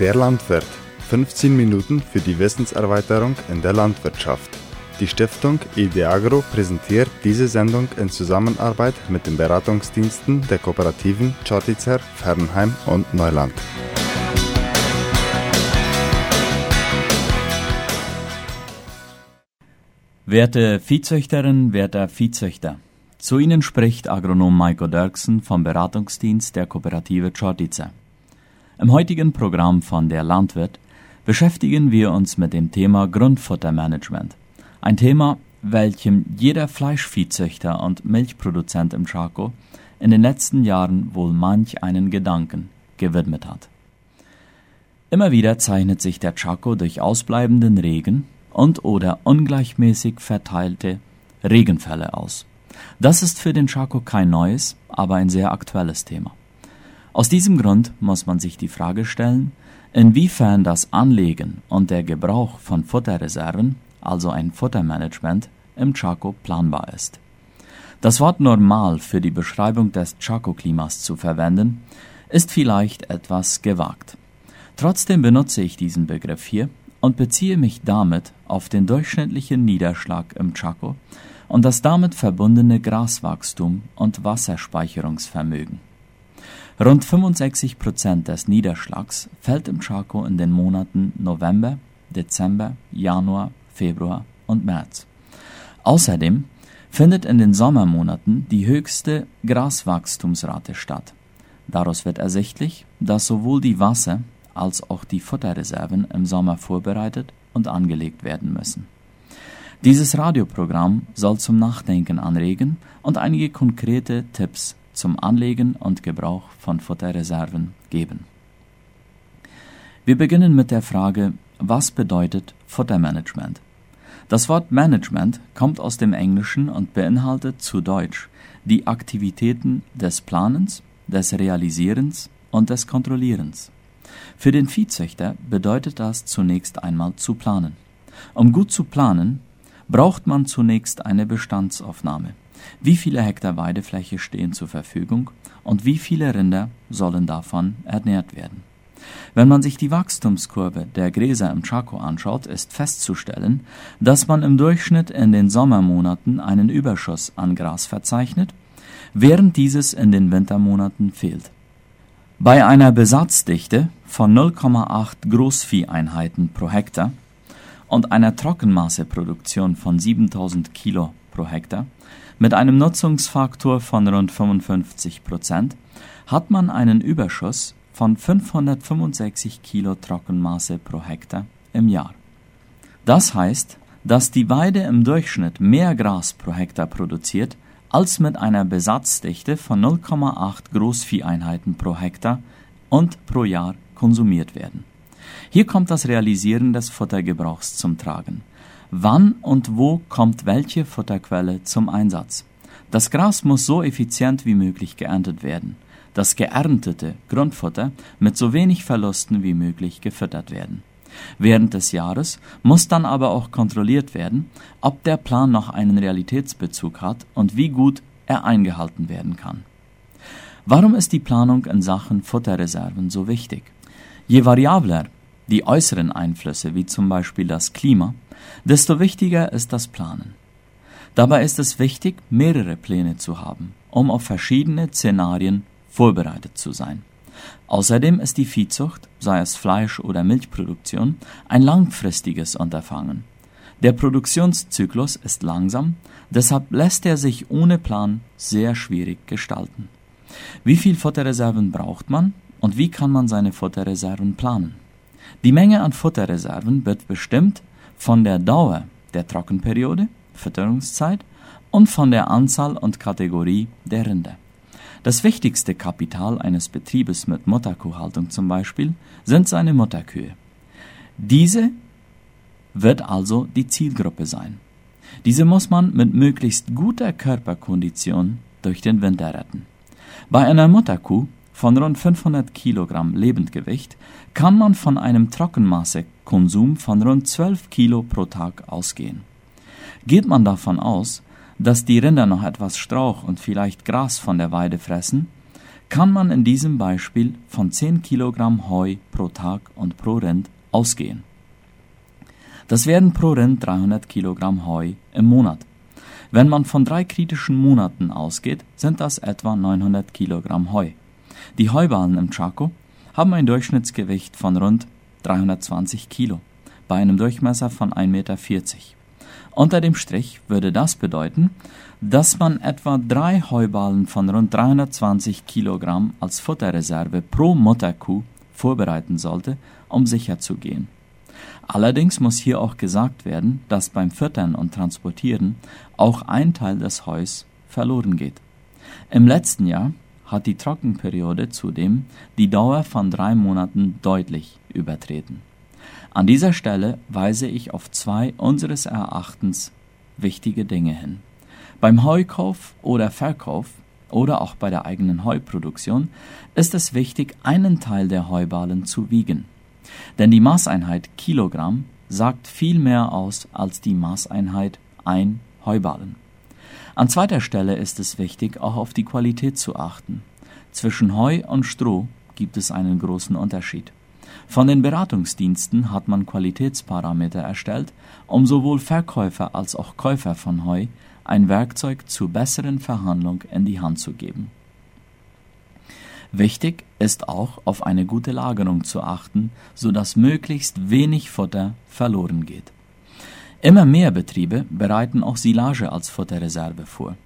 Der Landwirt. 15 Minuten für die Wissenserweiterung in der Landwirtschaft. Die Stiftung Ideagro präsentiert diese Sendung in Zusammenarbeit mit den Beratungsdiensten der Kooperativen Chortitzer, Fernheim und Neuland. Werte Viehzüchterinnen, werter Viehzüchter, zu Ihnen spricht Agronom Maiko Dirksen vom Beratungsdienst der Kooperative Chortitzer. Im heutigen Programm von Der Landwirt beschäftigen wir uns mit dem Thema Grundfuttermanagement. Ein Thema, welchem jeder Fleischviehzüchter und Milchproduzent im Chaco in den letzten Jahren wohl manch einen Gedanken gewidmet hat. Immer wieder zeichnet sich der Chaco durch ausbleibenden Regen und oder ungleichmäßig verteilte Regenfälle aus. Das ist für den Chaco kein neues, aber ein sehr aktuelles Thema. Aus diesem Grund muss man sich die Frage stellen, inwiefern das Anlegen und der Gebrauch von Futterreserven, also ein Futtermanagement, im Chaco planbar ist. Das Wort normal für die Beschreibung des Chaco-Klimas zu verwenden, ist vielleicht etwas gewagt. Trotzdem benutze ich diesen Begriff hier und beziehe mich damit auf den durchschnittlichen Niederschlag im Chaco und das damit verbundene Graswachstum und Wasserspeicherungsvermögen. Rund 65 Prozent des Niederschlags fällt im Chaco in den Monaten November, Dezember, Januar, Februar und März. Außerdem findet in den Sommermonaten die höchste Graswachstumsrate statt. Daraus wird ersichtlich, dass sowohl die Wasser- als auch die Futterreserven im Sommer vorbereitet und angelegt werden müssen. Dieses Radioprogramm soll zum Nachdenken anregen und einige konkrete Tipps zum Anlegen und Gebrauch von Futterreserven geben. Wir beginnen mit der Frage, was bedeutet Futtermanagement? Das Wort Management kommt aus dem Englischen und beinhaltet zu Deutsch die Aktivitäten des Planens, des Realisierens und des Kontrollierens. Für den Viehzüchter bedeutet das zunächst einmal zu planen. Um gut zu planen, braucht man zunächst eine Bestandsaufnahme. Wie viele Hektar Weidefläche stehen zur Verfügung und wie viele Rinder sollen davon ernährt werden? Wenn man sich die Wachstumskurve der Gräser im Chaco anschaut, ist festzustellen, dass man im Durchschnitt in den Sommermonaten einen Überschuss an Gras verzeichnet, während dieses in den Wintermonaten fehlt. Bei einer Besatzdichte von 0,8 Großvieheinheiten pro Hektar und einer Trockenmasseproduktion von 7000 Kilo pro Hektar mit einem Nutzungsfaktor von rund 55 Prozent hat man einen Überschuss von 565 Kilo Trockenmasse pro Hektar im Jahr. Das heißt, dass die Weide im Durchschnitt mehr Gras pro Hektar produziert, als mit einer Besatzdichte von 0,8 Großvieheinheiten pro Hektar und pro Jahr konsumiert werden. Hier kommt das Realisieren des Futtergebrauchs zum Tragen. Wann und wo kommt welche Futterquelle zum Einsatz? Das Gras muss so effizient wie möglich geerntet werden. Das geerntete Grundfutter mit so wenig Verlusten wie möglich gefüttert werden. Während des Jahres muss dann aber auch kontrolliert werden, ob der Plan noch einen Realitätsbezug hat und wie gut er eingehalten werden kann. Warum ist die Planung in Sachen Futterreserven so wichtig? Je variabler die äußeren Einflüsse, wie zum Beispiel das Klima, desto wichtiger ist das Planen. Dabei ist es wichtig, mehrere Pläne zu haben, um auf verschiedene Szenarien vorbereitet zu sein. Außerdem ist die Viehzucht, sei es Fleisch- oder Milchproduktion, ein langfristiges Unterfangen. Der Produktionszyklus ist langsam, deshalb lässt er sich ohne Plan sehr schwierig gestalten. Wie viel Futterreserven braucht man und wie kann man seine Futterreserven planen? Die Menge an Futterreserven wird bestimmt von der Dauer der Trockenperiode, Fütterungszeit und von der Anzahl und Kategorie der Rinder. Das wichtigste Kapital eines Betriebes mit Mutterkuhhaltung zum Beispiel sind seine Mutterkühe. Diese wird also die Zielgruppe sein. Diese muss man mit möglichst guter Körperkondition durch den Winter retten. Bei einer Mutterkuh von rund 500 Kilogramm Lebendgewicht kann man von einem Trockenmassekonsum von rund 12 Kilo pro Tag ausgehen. Geht man davon aus, dass die Rinder noch etwas Strauch und vielleicht Gras von der Weide fressen, kann man in diesem Beispiel von 10 Kilogramm Heu pro Tag und pro Rind ausgehen. Das wären pro Rind 300 Kilogramm Heu im Monat. Wenn man von drei kritischen Monaten ausgeht, sind das etwa 900 Kilogramm Heu. Die Heuballen im Chaco haben ein Durchschnittsgewicht von rund 320 Kilo bei einem Durchmesser von 1,40 Meter. Unter dem Strich würde das bedeuten, dass man etwa drei Heuballen von rund 320 Kilogramm als Futterreserve pro Mutterkuh vorbereiten sollte, um sicher zu gehen. Allerdings muss hier auch gesagt werden, dass beim Füttern und Transportieren auch ein Teil des Heus verloren geht. Im letzten Jahr hat die Trockenperiode zudem die Dauer von drei Monaten deutlich übertreten. An dieser Stelle weise ich auf zwei unseres Erachtens wichtige Dinge hin. Beim Heukauf oder Verkauf oder auch bei der eigenen Heuproduktion ist es wichtig, einen Teil der Heuballen zu wiegen. Denn die Maßeinheit Kilogramm sagt viel mehr aus als die Maßeinheit ein Heuballen. An zweiter Stelle ist es wichtig, auch auf die Qualität zu achten. Zwischen Heu und Stroh gibt es einen großen Unterschied. Von den Beratungsdiensten hat man Qualitätsparameter erstellt, um sowohl Verkäufer als auch Käufer von Heu ein Werkzeug zur besseren Verhandlung in die Hand zu geben. Wichtig ist auch, auf eine gute Lagerung zu achten, so dass möglichst wenig Futter verloren geht. Immer mehr Betriebe bereiten auch Silage als Futterreserve vor.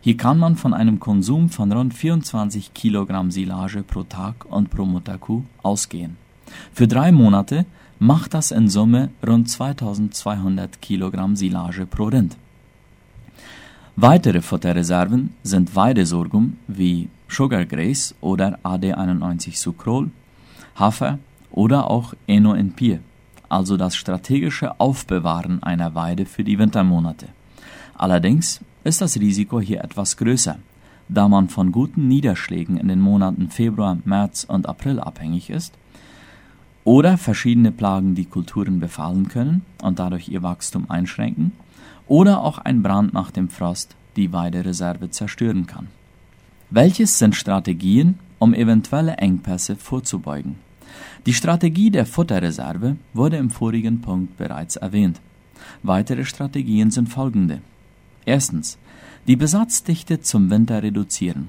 Hier kann man von einem Konsum von rund 24 Kilogramm Silage pro Tag und pro Mutterkuh ausgehen. Für drei Monate macht das in Summe rund 2200 Kilogramm Silage pro Rind. Weitere Futterreserven sind Weidesorghum wie Sugar Grace oder AD91 Sucrol, Hafer oder auch Eno in Pier, also das strategische Aufbewahren einer Weide für die Wintermonate. Allerdings ist das Risiko hier etwas größer, da man von guten Niederschlägen in den Monaten Februar, März und April abhängig ist oder verschiedene Plagen die Kulturen befallen können und dadurch ihr Wachstum einschränken, oder auch ein Brand nach dem Frost die Weidereserve zerstören kann. Welches sind Strategien, um eventuelle Engpässe vorzubeugen? Die Strategie der Futterreserve wurde im vorigen Punkt bereits erwähnt. Weitere Strategien sind folgende. Erstens, die Besatzdichte zum Winter reduzieren.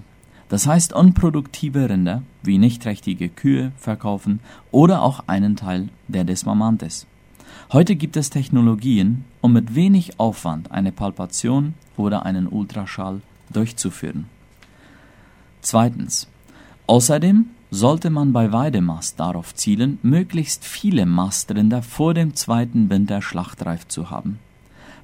Das heißt, unproduktive Rinder wie nichtträchtige Kühe verkaufen oder auch einen Teil der Desmamantes. Heute gibt es Technologien, um mit wenig Aufwand eine Palpation oder einen Ultraschall durchzuführen. Zweitens. Außerdem sollte man bei Weidemast darauf zielen, möglichst viele Mastrinder vor dem zweiten Winter schlachtreif zu haben.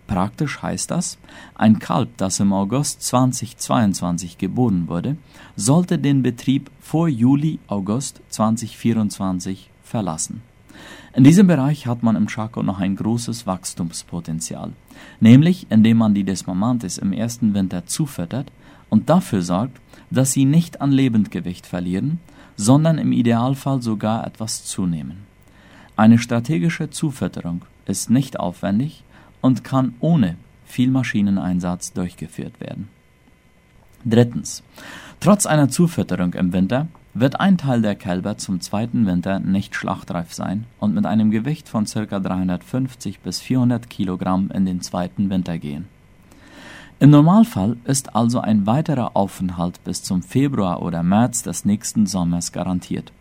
Praktisch heißt das, ein Kalb, das im August 2022 geboren wurde, sollte den Betrieb vor Juli, August 2024 verlassen. In diesem Bereich hat man im Chaco noch ein großes Wachstumspotenzial, nämlich indem man die Desmamantes im ersten Winter zufüttert und dafür sorgt, dass sie nicht an Lebendgewicht verlieren, sondern im Idealfall sogar etwas zunehmen. Eine strategische Zufütterung ist nicht aufwendig und kann ohne viel Maschineneinsatz durchgeführt werden. Drittens. Trotz einer Zufütterung im Winter wird ein Teil der Kälber zum zweiten Winter nicht schlachtreif sein und mit einem Gewicht von ca. 350 bis 400 Kilogramm in den zweiten Winter gehen. Im Normalfall ist also ein weiterer Aufenthalt bis zum Februar oder März des nächsten Sommers garantiert.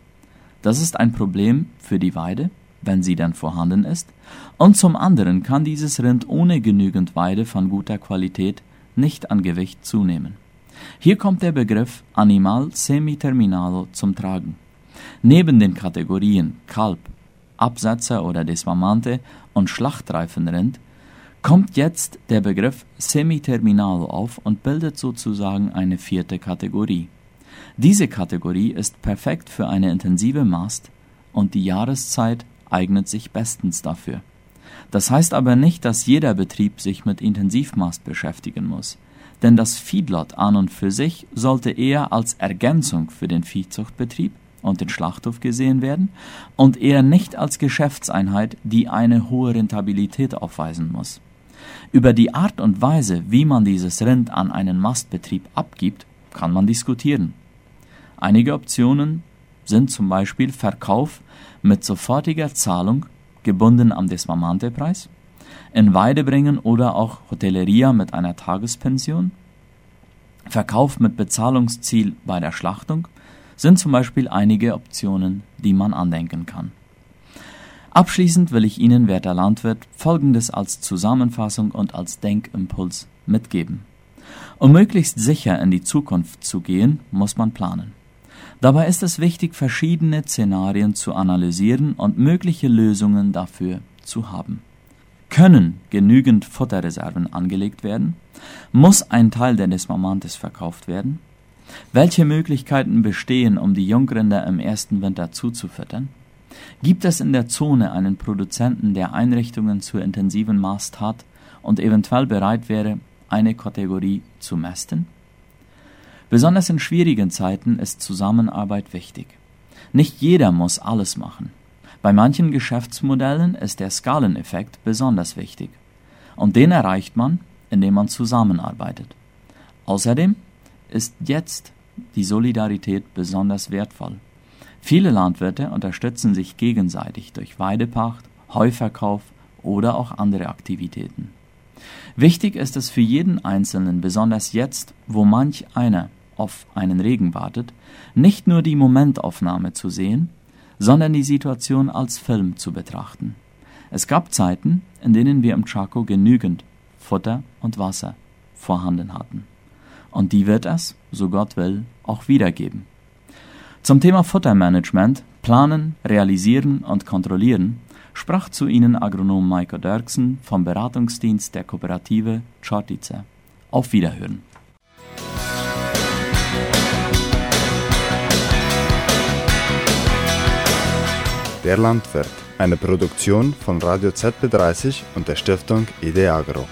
Das ist ein Problem für die Weide, wenn sie denn vorhanden ist, und zum anderen kann dieses Rind ohne genügend Weide von guter Qualität nicht an Gewicht zunehmen. Hier kommt der Begriff Animal Semiterminalo zum Tragen. Neben den Kategorien Kalb, Absetzer oder Desmamante und schlachtreifen Rind kommt jetzt der Begriff Semiterminalo auf und bildet sozusagen eine vierte Kategorie. Diese Kategorie ist perfekt für eine intensive Mast und die Jahreszeit eignet sich bestens dafür. Das heißt aber nicht, dass jeder Betrieb sich mit Intensivmast beschäftigen muss, denn das Feedlot an und für sich sollte eher als Ergänzung für den Viehzuchtbetrieb und den Schlachthof gesehen werden und eher nicht als Geschäftseinheit, die eine hohe Rentabilität aufweisen muss. Über die Art und Weise, wie man dieses Rind an einen Mastbetrieb abgibt, kann man diskutieren. Einige Optionen sind zum Beispiel Verkauf mit sofortiger Zahlung, gebunden am Desmamantepreis, in Weide bringen oder auch Hotelleria mit einer Tagespension, Verkauf mit Bezahlungsziel bei der Schlachtung sind zum Beispiel einige Optionen, die man andenken kann. Abschließend will ich Ihnen, werter Landwirt, Folgendes als Zusammenfassung und als Denkimpuls mitgeben. Um möglichst sicher in die Zukunft zu gehen, muss man planen. Dabei ist es wichtig, verschiedene Szenarien zu analysieren und mögliche Lösungen dafür zu haben. Können genügend Futterreserven angelegt werden? Muss ein Teil der Desmamantes verkauft werden? Welche Möglichkeiten bestehen, um die Jungrinder im ersten Winter zuzufüttern? Gibt es in der Zone einen Produzenten, der Einrichtungen zur intensiven Mast hat und eventuell bereit wäre, eine Kategorie zu mästen? Besonders in schwierigen Zeiten ist Zusammenarbeit wichtig. Nicht jeder muss alles machen. Bei manchen Geschäftsmodellen ist der Skaleneffekt besonders wichtig. Und den erreicht man, indem man zusammenarbeitet. Außerdem ist jetzt die Solidarität besonders wertvoll. Viele Landwirte unterstützen sich gegenseitig durch Weidepacht, Heuverkauf oder auch andere Aktivitäten. Wichtig ist es für jeden Einzelnen, besonders jetzt, wo manch einer auf einen Regen wartet, nicht nur die Momentaufnahme zu sehen, sondern die Situation als Film zu betrachten. Es gab Zeiten, in denen wir im Chaco genügend Futter und Wasser vorhanden hatten. Und die wird es, so Gott will, auch wiedergeben. Zum Thema Futtermanagement, Planen, Realisieren und Kontrollieren sprach zu Ihnen Agronom Maiko Dirksen vom Beratungsdienst der Kooperative Čortice. Auf Wiederhören. Der Landwirt, eine Produktion von Radio ZB30 und der Stiftung Ideagro.